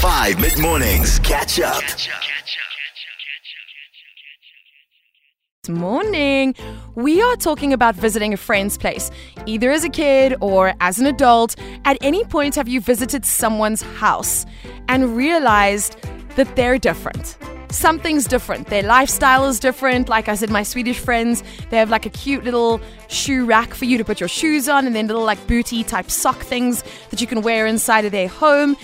5 mid mornings. Catch up. morning. We are talking about visiting a friend's place, either as a kid or as an adult. At any point, have you visited someone's house and realized that they're different? Something's different. Their lifestyle is different. Like I said, my Swedish friends, they have like a cute little shoe rack for you to put your shoes on, and then little like booty type sock things that you can wear inside of their home.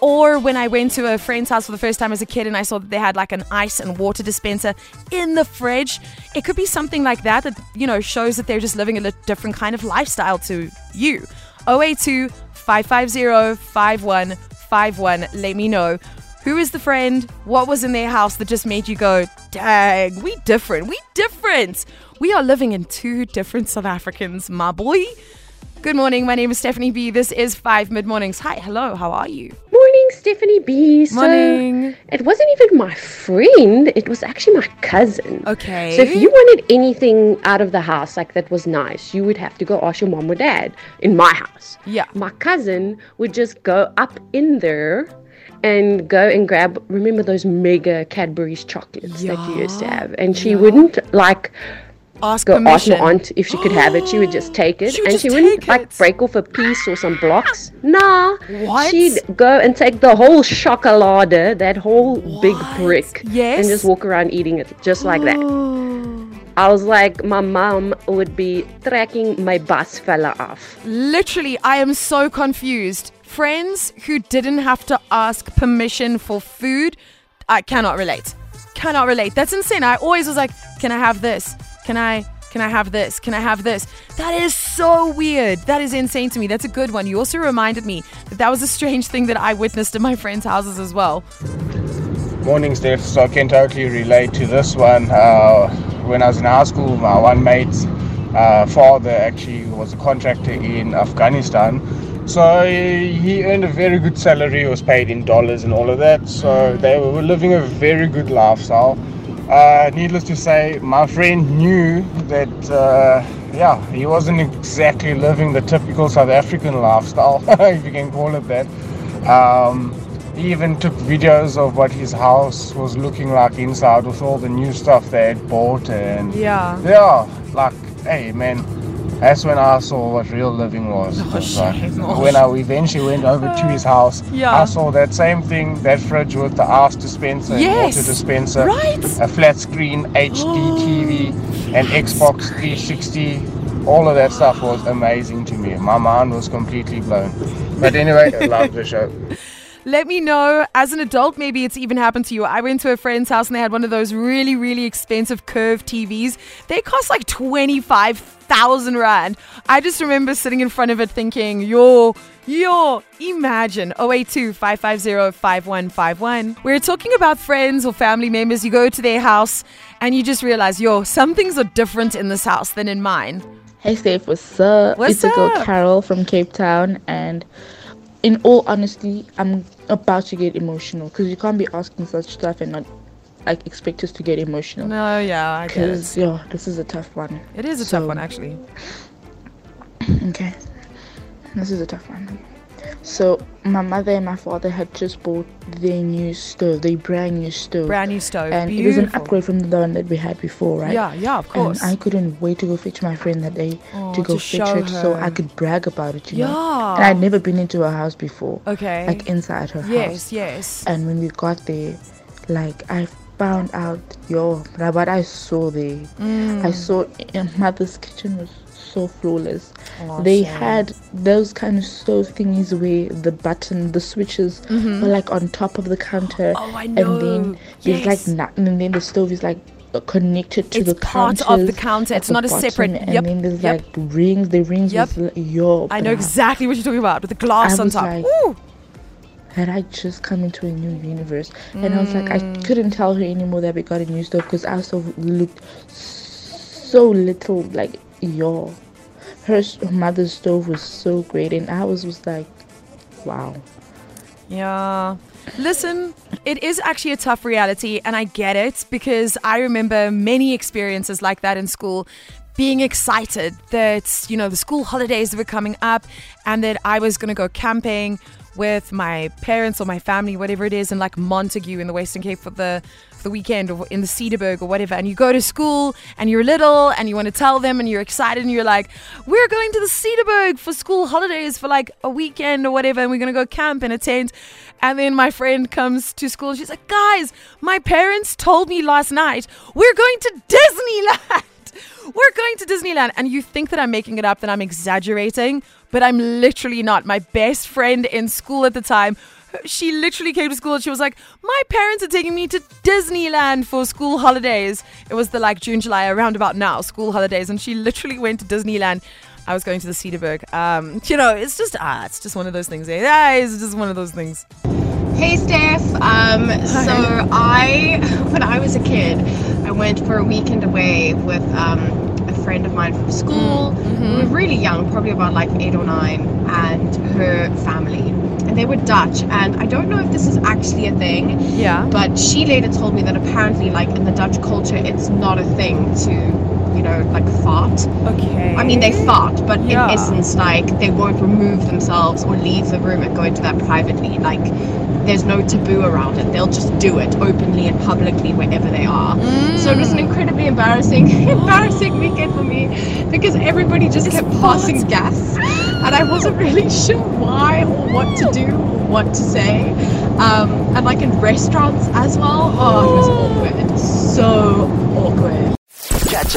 Or when I went to a friend's house for the first time as a kid and I saw that they had like an ice and water dispenser in the fridge, it could be something like that that, you know, shows that they're just living a different kind of lifestyle to you. 082 550 5151. Let me know. Who is the friend? What was in their house that just made you go, dang, we different, we different. We are living in two different South Africans, my boy. Good morning. My name is Stephanie B. This is Five Mid Mornings. Hi, hello. How are you? Stephanie B. So Morning. It wasn't even my friend, it was actually my cousin. Okay. So if you wanted anything out of the house like that was nice, you would have to go ask your mom or dad in my house. Yeah. My cousin would just go up in there and go and grab remember those mega Cadbury's chocolates that you used to have and she yeah. wouldn't like ask go ask permission. my aunt if she could have it. She would just take it, She and she wouldn't like it. break off a piece or some blocks. Nah, What? she'd go and take the whole chocolade, that whole big brick, Yes. and just walk around eating it just like that. I was like, my mom would be tracking my bus fella off. Literally, I am so confused. Friends who didn't have to ask permission for food, I cannot relate. Cannot relate. That's insane. I always was like, can I have this? Can I? Can I have this? Can I have this? That is so weird. That is insane to me. That's a good one. You also reminded me that that was a strange thing that I witnessed in my friends' houses as well. Morning, Steph. So I can totally relate to this one. Uh, when I was in high school, my one mate's uh, father actually was a contractor in Afghanistan. So he earned a very good salary, was paid in dollars and all of that. So they were living a very good lifestyle. Uh, needless to say, my friend knew that, uh, yeah, he wasn't exactly living the typical South African lifestyle, if you can call it that. Um, he even took videos of what his house was looking like inside with all the new stuff they had bought and Yeah. yeah, like hey man, that's when I saw what real living was. Oh, It's like, shame. Oh, when I eventually went over to his house, Yeah. I saw that same thing, that fridge with the ice dispenser Yes. water dispenser, Right. a flat screen HD oh, TV, and Xbox 360. All of that stuff was amazing to me. My mind was completely blown. But anyway, I love the show. Let me know as an adult, maybe it's even happened to you. I went to a friend's house and they had one of those really, really expensive curved TVs. They cost like 25,000 Rand. I just remember sitting in front of it thinking, yo, yo, imagine. 082 550 5151. We're talking about friends or family members. You go to their house and you just realize, yo, some things are different in this house than in mine. Hey Steph, what's up? What's it's a girl? Carol from Cape Town, and in all honesty, I'm about to get emotional because you can't be asking such stuff and not like expect us to get emotional. No, yeah, Because yeah, this is a tough one. It is a So- tough one, actually. Okay, this is a tough one. So my mother and my father had just bought their new stove, their brand new stove, Brand new stove. and it was an upgrade from the one that we had before, right? Yeah, yeah, of course. And I couldn't wait to go fetch my friend that day Oh, to go to fetch it so. I could brag about it, you know. Yeah. And I'd never been into her house before. Okay. Like inside her yes, house. yes. Yes. And when we got there, like I found out, yo, what I saw there, Mm. I saw in mother's kitchen was so flawless. Oh, they had those kind of stove thingies where the button, the switches were like on top of the counter. Mm-hmm. Oh, I And know. then there's Yes. like nothing, and then the stove is like connected to It's the part of the counter. It's not a bottom, separate- And yep, then there's yep. like rings. The rings Yep. was like, yo. I know exactly what you're talking about with the glass I on top. like- Ooh. had I just come into a new universe. And I was like, I Mm. couldn't tell her anymore that we got a new stove because our stove looked so little like yo. Her mother's stove was so great, and I was like, wow. Yeah. Listen, it is actually a tough reality, and I get it because I remember many experiences like that in school. Being excited that, you know, the school holidays were coming up and that I was going to go camping with my parents or my family, whatever it is, in like Montagu in the Western Cape for the for the weekend or in the Cederberg or whatever, and you go to school and you're little and you want to tell them and you're excited and you're like, we're going to the Cederberg for school holidays for like a weekend or whatever, and we're gonna go camp in a tent. And then my friend comes to school. and She's like, guys, my parents told me last night we're going to Disneyland. We're going to Disneyland. And you think that I'm making it up, that I'm exaggerating, but I'm literally not. My best friend in school at the time, she literally came to school and she was like, My parents are taking me to Disneyland for school holidays. It was the like June, July, around about now, school holidays. And she literally went to Disneyland. I was going to the Cederberg. Um, you know, it's just ah, it's just one of those things. Eh? Ah, it's just one of those things. Hey Steph. Um, so I, when I was a kid, I went for a weekend away with um, friend of mine from school. We were mm-hmm. really young, probably about like eight or nine, and her family. And they were Dutch. And I don't know if this is actually a thing, Yeah. but she later told me that apparently, like in the Dutch culture, it's not a thing to, you know, like fart. Okay. I mean, they fart, but Yeah. in essence, like they won't remove themselves or leave the room and go into that privately. Like there's no taboo around it. They'll just do it openly and publicly wherever they are. So it was an Mm. incredibly embarrassing, embarrassing weekend for me because everybody just kept passing gas, and I wasn't really sure why or what to do or what to say. Um, and like in restaurants as well. Oh, it was awkward.